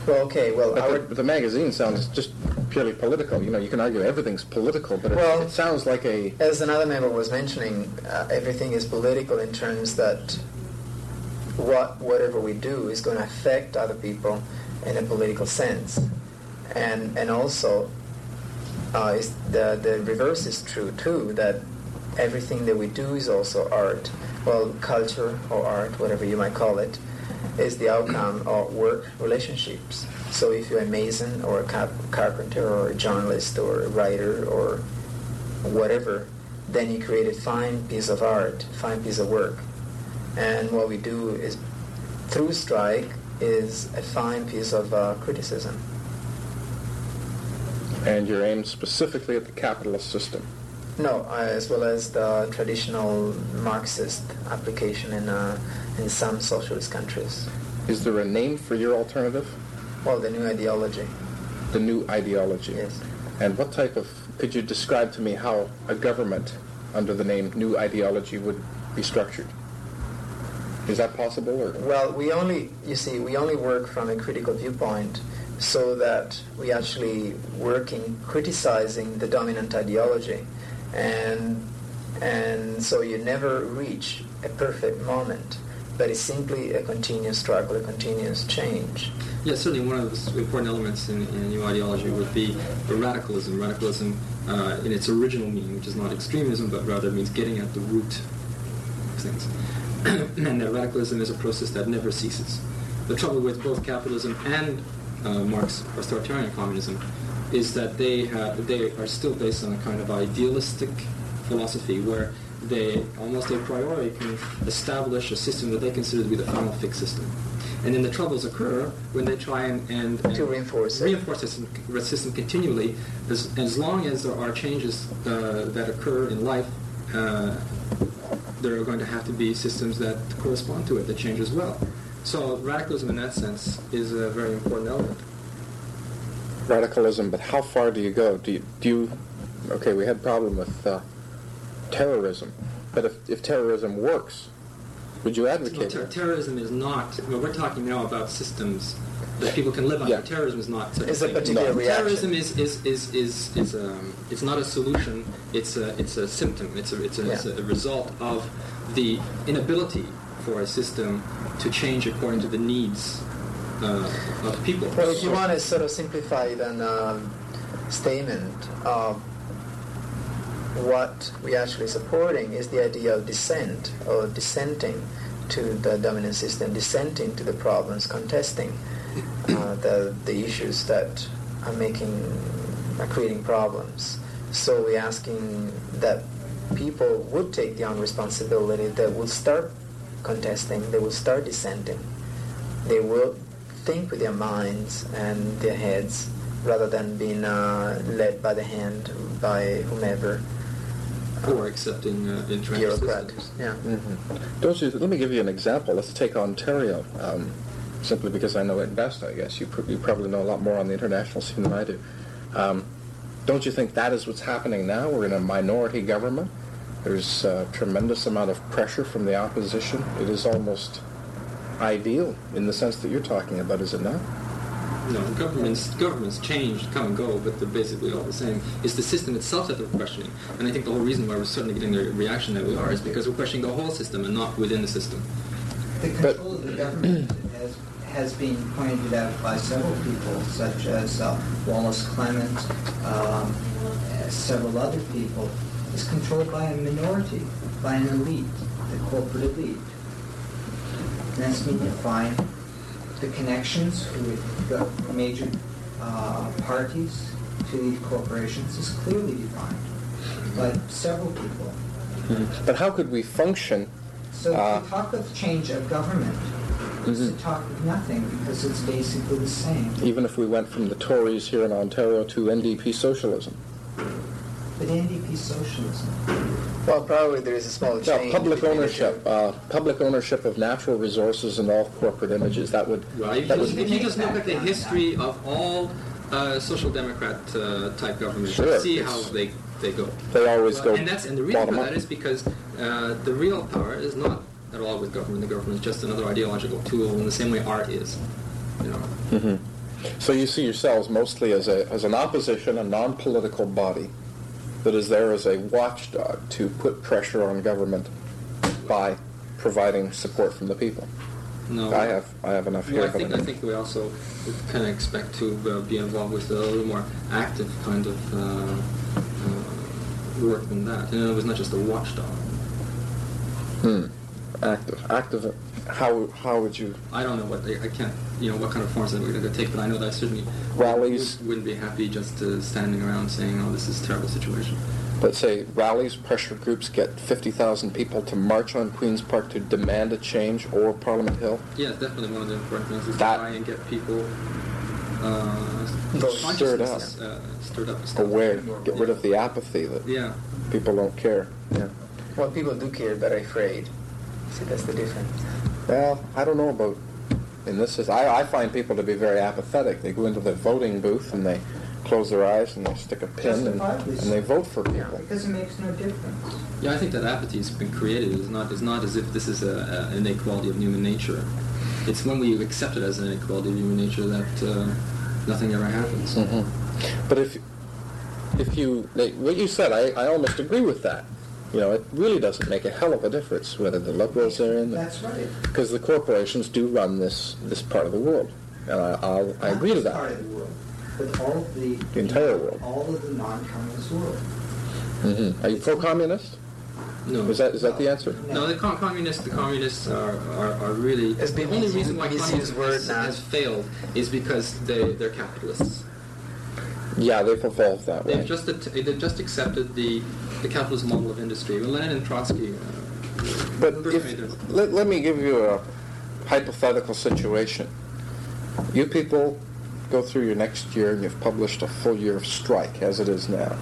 Well, okay, well, But the, the magazine sounds just purely political. You know, you can argue everything's political, but it, Well- it sounds like a as another member was mentioning, uh, everything is political in terms that what whatever we do is going to affect other people in a political sense, and and also uh, is the the reverse is true too that everything that we do is also art. Well, culture or art, whatever you might call it, is the outcome of work relationships. So if you're a mason or a cap- carpenter or a journalist or a writer or whatever, then you create a fine piece of art, fine piece of work. And what we do is, through strike, is a fine piece of uh, criticism. and you're aimed specifically at the capitalist system. No, uh, as well as the traditional Marxist application in, uh, in some socialist countries. Is there a name for your alternative? Well, the new ideology. The new ideology. Yes. And what type of could you describe to me how a government under the name new ideology would be structured? Is that possible or Well, we only, you see, we only work from a critical viewpoint so that we actually work in criticizing the dominant ideology. And, and so you never reach a perfect moment, but it's simply a continuous struggle, a continuous change. Yeah, certainly one of the important elements in, in new ideology would be radicalism. Radicalism, uh, in its original meaning, which is not extremism, but rather means getting at the root of things. and that radicalism is a process that never ceases. The trouble with both capitalism and uh, Marx authoritarian communism is that they they are still based on a kind of idealistic philosophy where they almost a priori can establish a system that they consider to be the final fixed system. And then the troubles occur when they try and, and, and To reinforce it. reinforce this system, system continually, as, as long as there are changes uh, that occur in life, uh, there are going to have to be systems that correspond to it that change as well. So radicalism in that sense is a very important element. radicalism? But how far do you go? Do you, do you okay? We had problem with uh, terrorism, but if, if terrorism works, would you Well, advocate ter- it? terrorism is not. Well, we're talking now about systems that people can live under. Yeah. Terrorism is not. Such It's a thing. particular No. reaction. Terrorism is is is is, is um, it's not a solution. It's a it's a symptom. It's a it's a, it's a result of the inability for a system to change according to the needs uh, of people. Well, if you want to sort of simplify then um, statement, um, what we're actually supporting is the idea of dissent or dissenting to the dominant system, dissenting to the problems, contesting uh, the the issues that are making are creating problems. So we're asking that people would take the own responsibility, that will start contesting, they will start dissenting, they will think with their minds and their heads rather than being uh, led by the hand by whomever. Or accepting uh, entrenched Bureaucrat. systems. Yeah. Mm-hmm. Don't you? Let me give you an example. Let's take Ontario. Um, simply because I know it best, I guess. You, pr- you probably know a lot more on the international scene than I do. Um, don't you think that is what's happening now? We're in a minority government. There's a tremendous amount of pressure from the opposition. It is almost ideal in the sense that you're talking about, is it not? No, governments governments change, come and go, but they're basically all the same. It's the system itself that they're questioning, and I think the whole reason why we're certainly getting the reaction that we are is because we're questioning the whole system and not within the system. The control of the government has, has been pointed out by several people, such as uh, Wallace Clement, um, several other people, is controlled by a minority, by an elite, the corporate elite. And that's been defined. The connections with the major uh, parties to these corporations is clearly defined by several people. But how could we function? So uh, to talk of change of government is to talk of nothing because it's basically the same. even if we went from the Tories here in Ontario to NDP socialism? But NDP socialism. Well, probably there is a small No, change. public ownership, uh, public ownership of natural resources and all corporate images. That would Right. If that you, would if you just look at the history of all uh, social democrat uh, type governments, Sure, you see how they, they go. They always go And that's and the reason for bottom that up. is because uh, the real power is not at all with government. The government is just another ideological tool in the same way art is. You know. Mhm. So you see yourselves mostly as a as an opposition, a non-political body that is there as a watchdog to put pressure on government by providing support from the people. No. I have I have enough Well, here. I think I think we also kind of expect to uh, be involved with a little more active kind of uh, uh, work than that. And it was not just a watchdog. Hmm. Active, active. How how would you I don't know what they, I can't you know what kind of forms that we're going to take, but I know that I certainly Rallies? would, wouldn't be happy just uh, standing around saying, "Oh, this is a terrible situation." let's say rallies, pressure groups get fifty thousand people to march on Queens Park to demand a change or Parliament Hill? Yeah, it's definitely one of the important things is That- to try and get people uh, Stirred up. Uh, stirred up. Aware, get rid of the apathy that Yeah. people don't care. Yeah. Well, people do care, but are afraid. See, that's the difference. Well, I don't know about in this is I, I find people to be very apathetic. They go into the voting booth and they close their eyes and they stick a pin and, and they vote for Yeah, people. Mm-hmm. because it makes no difference. Yeah, I think that apathy has been created. It's not, it's not as if this is a, a, an inequality of human nature. It's when we accept it as an inequality of human nature that uh, nothing ever happens. Mhm. But if if you like, what you said, I, I almost agree with that. You know, it really doesn't make a hell of a difference whether the liberals are in, That's right. because the corporations do run this this part of the world, and I I'll, I agree to Not this part that. of the world, but all of the, The entire world. all of the non-communist world. hmm Are you pro-communist? No. Is that is that the answer? No, the com- communists, the communists are, are, are really It's the only reason why misused communism word has, has failed is because they they're capitalists. Yeah, they've evolved that way. They've just at- they've just accepted the the capitalist model of industry. Well, Lenin and Trotsky. Uh, But if, let, let me give you a hypothetical situation. You people go through your next year and you've published a full year of strike as it is now.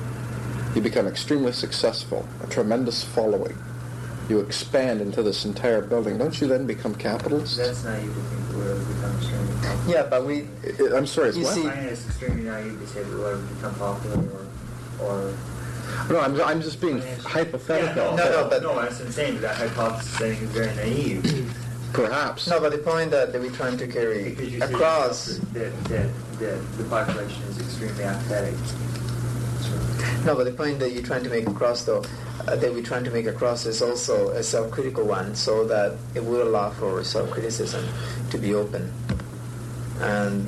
You become extremely successful, a tremendous following. You expand into this entire building. Don't you then become capitalists? That's naive to think that we'll become extremely popular. Yeah, but we. I- I'm sorry, it's You what? see- I think it's extremely naive to say that we'll ever become popular or, or No, I'm, I'm just being hypothetical. Yeah, no, No, no, no, but- no, that's insane. That hypothesis I think is very naive. Perhaps. No, but the point that, that we're trying to carry Because you say across. that, that, that the population is extremely apathetic. No, but the point that you're trying to make across, though, that we're trying to make across is also a self-critical one, so that it will allow for self-criticism to be open, and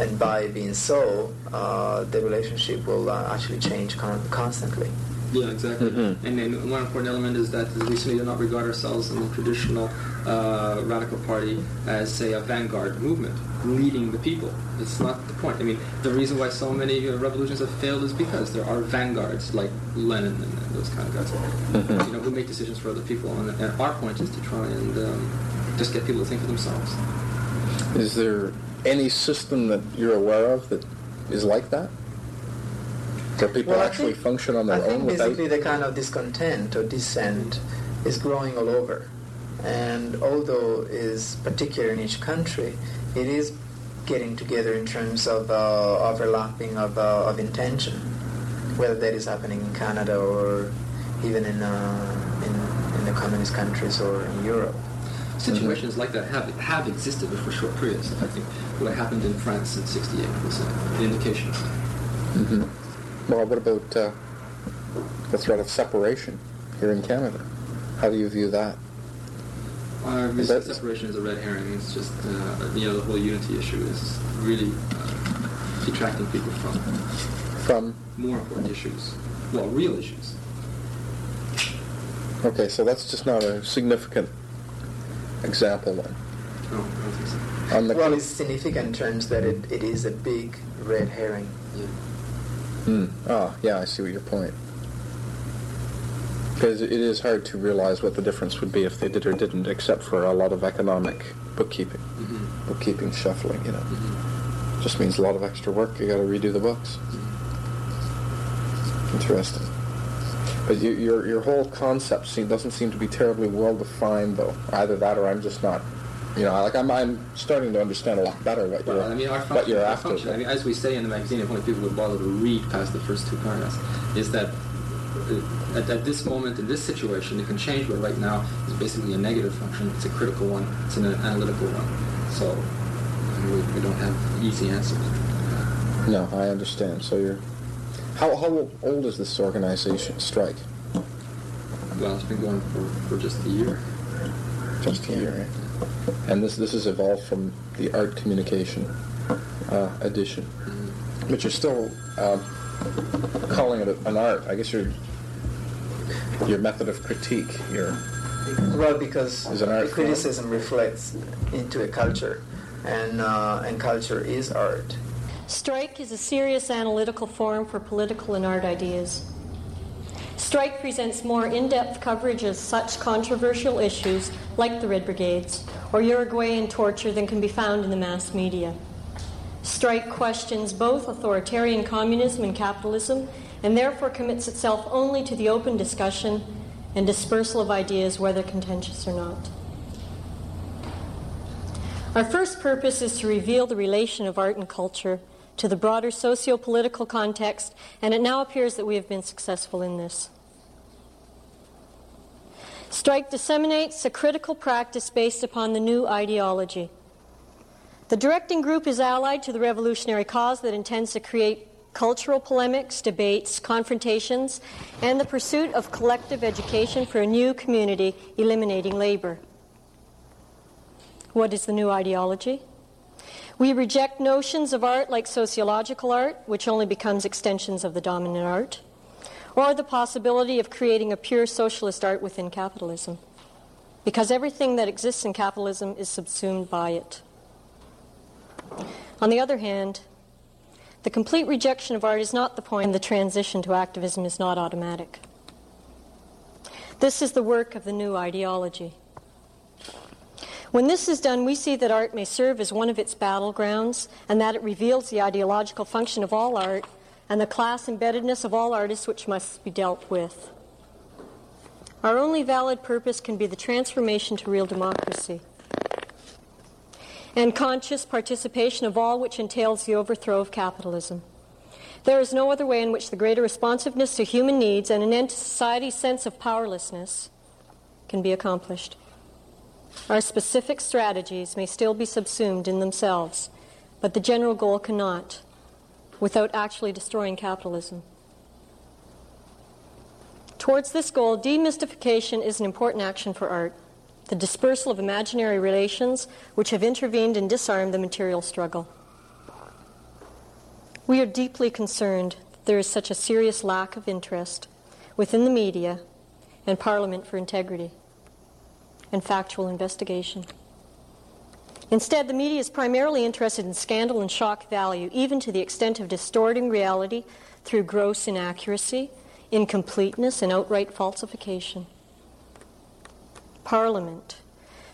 and by being so, uh, the relationship will uh, actually change con- constantly. Yeah, exactly. Mhm. And then one important element is that we certainly do not regard ourselves in the traditional uh, radical party as, say, a vanguard movement leading the people. It's not the point. I mean, the reason why so many uh, revolutions have failed is because there are vanguards like Lenin and, and those kind of guys, Mhm. you know, who make decisions for other people. And, and our point is to try and um, just get people to think for themselves. Is there any system that you're aware of that is like that? Where people Well, actually think- function on I their think own without... basically the kind of discontent or dissent is growing all over. And although is particular in each country, it is getting together in terms of uh, overlapping of, uh, of intention. whether that is happening in Canada or even in, uh, in, in the communist countries or in Europe. Situations like that have have existed but for short periods. I think what happened in France in '68 was an indication of that. Mm-hmm. Well, what about uh, the threat of separation here in Canada? How do you view that? Uh, this separation is a red herring. It's just uh, you know the whole unity issue is really uh, detracting people from from more important issues. Well, real issues. Okay, so that's just not a significant example then. No, I don't think so. On the well, it's significant in terms that it, it is a big red herring. Yeah. Hmm. Oh, yeah, I see what your point. Because it is hard to realize what the difference would be if they did or didn't, except for a lot of economic bookkeeping, mm-hmm. bookkeeping shuffling. You know, mm-hmm. just means a lot of extra work. You got to redo the books. Mm-hmm. Interesting. But you, your your whole concept seem, doesn't seem to be terribly well defined, though. Either that, or I'm just not. You know, like I'm, I'm starting to understand a lot better what well, you're, I mean, our function, what you're after. Function, I mean, as we say in the magazine, if only people would bother to read past the first two paragraphs, is that uh, at, at, this moment, in this situation, it can change, but right now it's basically a negative function. It's a critical one. It's an analytical one. So we, we, don't have easy answers. No, I understand. So you're... How, how old is this organization, Strike? Well, it's been going for, for just a year. Just a year, right? And this this has evolved from the art communication uh, edition, but you're still um, calling it an art. I guess your your method of critique, your well, because is an art criticism form. reflects into a culture, and uh, and culture is art. Strike is a serious analytical forum for political and art ideas. Strike presents more in-depth coverage of such controversial issues like the Red Brigades or Uruguayan torture than can be found in the mass media. Strike questions both authoritarian communism and capitalism and therefore commits itself only to the open discussion and dispersal of ideas, whether contentious or not. Our first purpose is to reveal the relation of art and culture to the broader socio political context, and it now appears that we have been successful in this. Strike disseminates a critical practice based upon the new ideology. The directing group is allied to the revolutionary cause that intends to create cultural polemics, debates, confrontations, and the pursuit of collective education for a new community eliminating labor. What is the new ideology? We reject notions of art like sociological art, which only becomes extensions of the dominant art or the possibility of creating a pure socialist art within capitalism. Because everything that exists in capitalism is subsumed by it. On the other hand, the complete rejection of art is not the point, and the transition to activism is not automatic. This is the work of the new ideology. When this is done, we see that art may serve as one of its battlegrounds and that it reveals the ideological function of all art and the class embeddedness of all artists which must be dealt with. Our only valid purpose can be the transformation to real democracy and conscious participation of all which entails the overthrow of capitalism. There is no other way in which the greater responsiveness to human needs and an end to society's sense of powerlessness can be accomplished. Our specific strategies may still be subsumed in themselves, but the general goal cannot without actually destroying capitalism. Towards this goal, demystification is an important action for art, the dispersal of imaginary relations which have intervened and disarmed the material struggle. We are deeply concerned that there is such a serious lack of interest within the media and Parliament for integrity and factual investigation. Instead, the media is primarily interested in scandal and shock value, even to the extent of distorting reality through gross inaccuracy, incompleteness, and outright falsification. Parliament,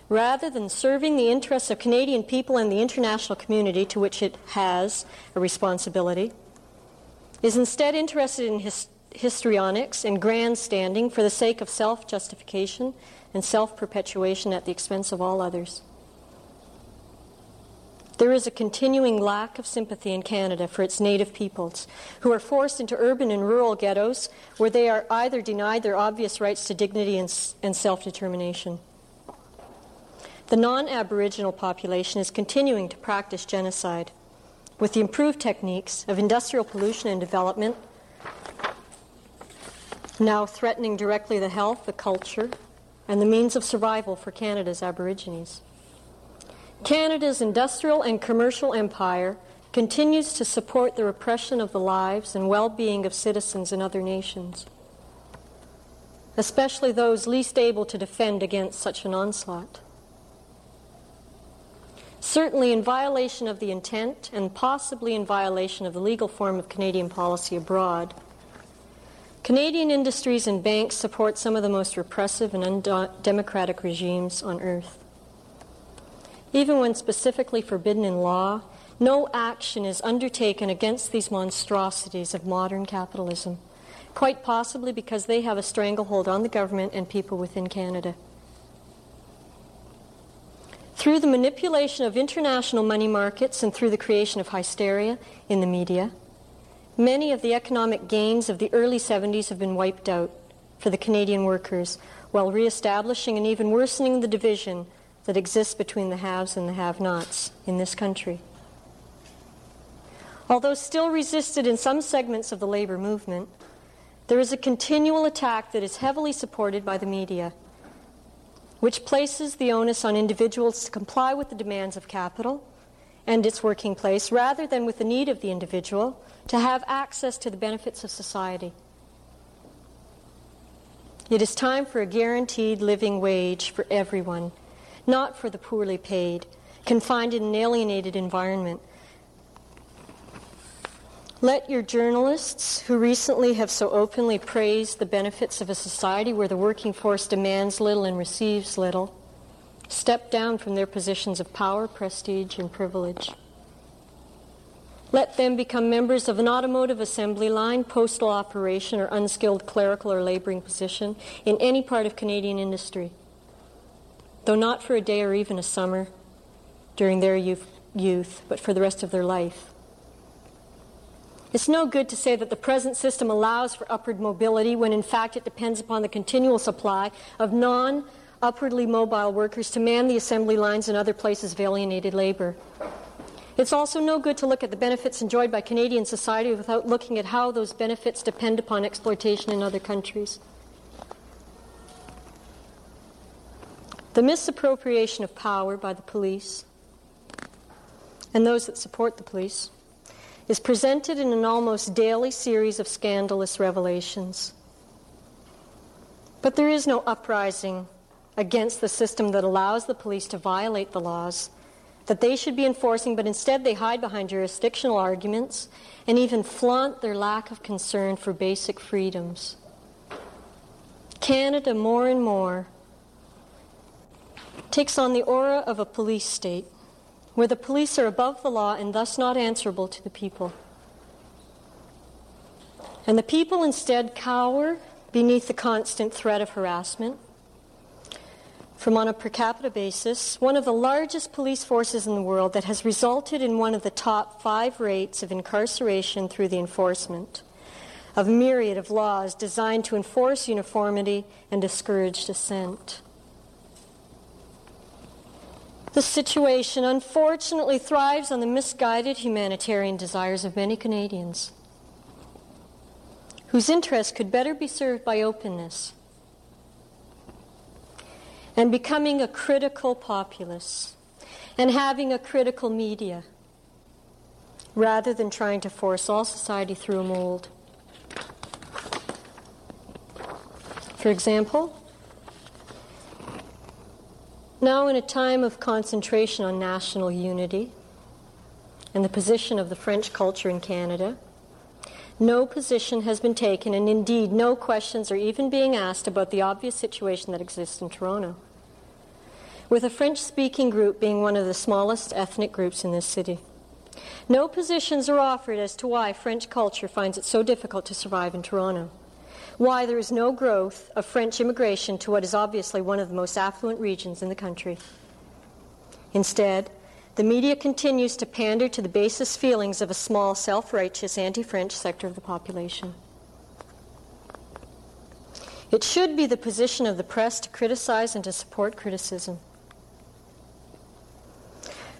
rather than serving the interests of Canadian people and the international community to which it has a responsibility, is instead interested in his- histrionics and grandstanding for the sake of self justification and self perpetuation at the expense of all others. There is a continuing lack of sympathy in Canada for its native peoples, who are forced into urban and rural ghettos where they are either denied their obvious rights to dignity and, and self determination. The non Aboriginal population is continuing to practice genocide with the improved techniques of industrial pollution and development, now threatening directly the health, the culture, and the means of survival for Canada's Aborigines. Canada's industrial and commercial empire continues to support the repression of the lives and well being of citizens in other nations, especially those least able to defend against such an onslaught. Certainly, in violation of the intent and possibly in violation of the legal form of Canadian policy abroad, Canadian industries and banks support some of the most repressive and undemocratic regimes on earth. Even when specifically forbidden in law, no action is undertaken against these monstrosities of modern capitalism, quite possibly because they have a stranglehold on the government and people within Canada. Through the manipulation of international money markets and through the creation of hysteria in the media, many of the economic gains of the early 70s have been wiped out for the Canadian workers while reestablishing and even worsening the division that exists between the haves and the have nots in this country. Although still resisted in some segments of the labor movement, there is a continual attack that is heavily supported by the media, which places the onus on individuals to comply with the demands of capital and its working place rather than with the need of the individual to have access to the benefits of society. It is time for a guaranteed living wage for everyone not for the poorly paid, confined in an alienated environment. Let your journalists, who recently have so openly praised the benefits of a society where the working force demands little and receives little, step down from their positions of power, prestige, and privilege. Let them become members of an automotive assembly line, postal operation, or unskilled clerical or laboring position in any part of Canadian industry though not for a day or even a summer during their youth, but for the rest of their life. It's no good to say that the present system allows for upward mobility when in fact it depends upon the continual supply of non upwardly mobile workers to man the assembly lines and other places of alienated labor. It's also no good to look at the benefits enjoyed by Canadian society without looking at how those benefits depend upon exploitation in other countries. The misappropriation of power by the police and those that support the police is presented in an almost daily series of scandalous revelations. But there is no uprising against the system that allows the police to violate the laws that they should be enforcing, but instead they hide behind jurisdictional arguments and even flaunt their lack of concern for basic freedoms. Canada, more and more, takes on the aura of a police state, where the police are above the law and thus not answerable to the people. And the people instead cower beneath the constant threat of harassment. From on a per capita basis, one of the largest police forces in the world that has resulted in one of the top five rates of incarceration through the enforcement of myriad of laws designed to enforce uniformity and discourage dissent. The situation unfortunately thrives on the misguided humanitarian desires of many Canadians, whose interests could better be served by openness and becoming a critical populace and having a critical media rather than trying to force all society through a mold. For example, now, in a time of concentration on national unity and the position of the French culture in Canada, no position has been taken, and indeed, no questions are even being asked about the obvious situation that exists in Toronto. With a French speaking group being one of the smallest ethnic groups in this city. No positions are offered as to why French culture finds it so difficult to survive in Toronto why there is no growth of French immigration to what is obviously one of the most affluent regions in the country. Instead, the media continues to pander to the basest feelings of a small, self-righteous, anti-French sector of the population. It should be the position of the press to criticize and to support criticism.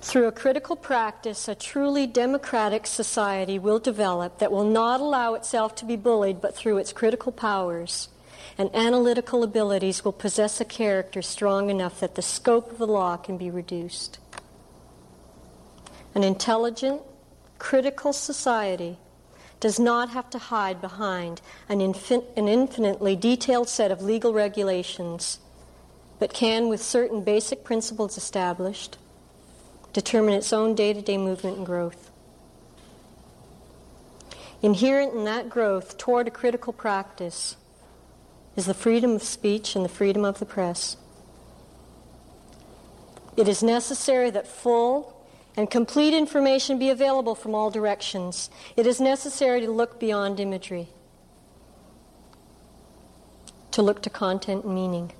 Through a critical practice, a truly democratic society will develop that will not allow itself to be bullied, but through its critical powers and analytical abilities will possess a character strong enough that the scope of the law can be reduced. An intelligent, critical society does not have to hide behind an, infin- an infinitely detailed set of legal regulations, but can, with certain basic principles established, determine its own day to day movement and growth. Inherent in that growth toward a critical practice is the freedom of speech and the freedom of the press. It is necessary that full and complete information be available from all directions. It is necessary to look beyond imagery, to look to content and meaning.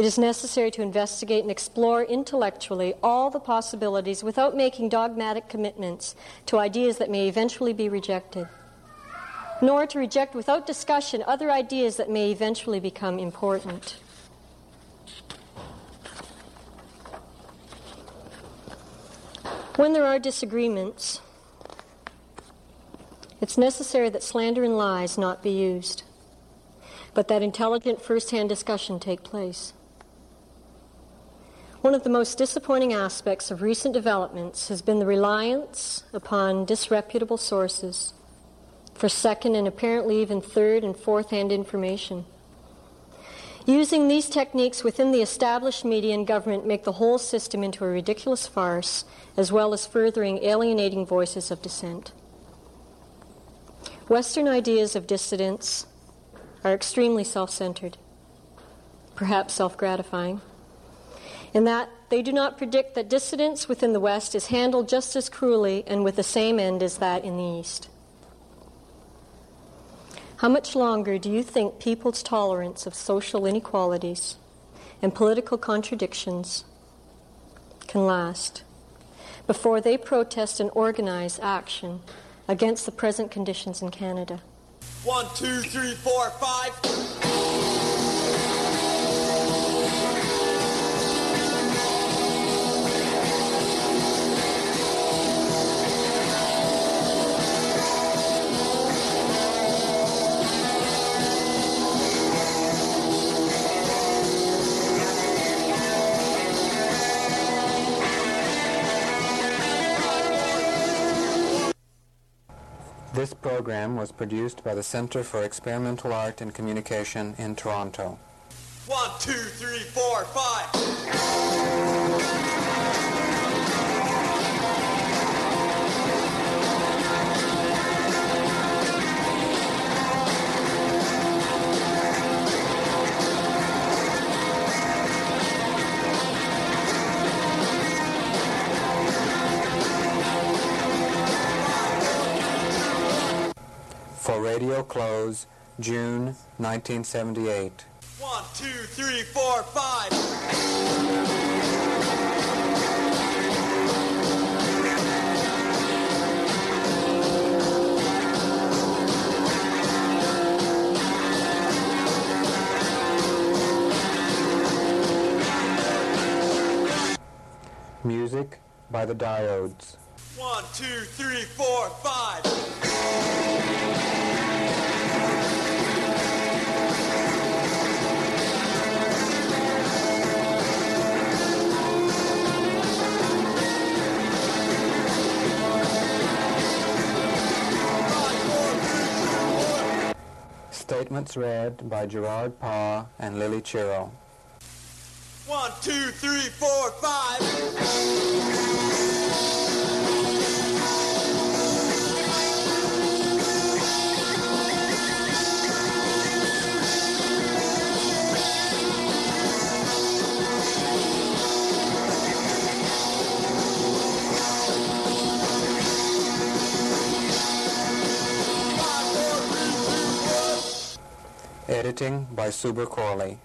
It is necessary to investigate and explore intellectually all the possibilities without making dogmatic commitments to ideas that may eventually be rejected nor to reject without discussion other ideas that may eventually become important. When there are disagreements, it's necessary that slander and lies not be used, but that intelligent first hand discussion take place. One of the most disappointing aspects of recent developments has been the reliance upon disreputable sources for second and apparently even third and fourth hand information. Using these techniques within the established media and government make the whole system into a ridiculous farce, as well as furthering alienating voices of dissent. Western ideas of dissidence are extremely self centered, perhaps self gratifying, in that they do not predict that dissidence within the West is handled just as cruelly and with the same end as that in the East. How much longer do you think people's tolerance of social inequalities and political contradictions can last before they protest and organize action against the present conditions in Canada? One, two, three, four, five. Program was produced by the Center for Experimental Art and Communication in Toronto. One, two, three, four, five. For Radio Close, June 1978. One, two, three, four, five. Music by the Diodes. One, two, three, four, five. Statements read by Gerard Parr and Lily Chiro. One, two, three, four, five. Editing by Suber Crawley.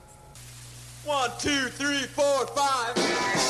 One, two, three, four, five.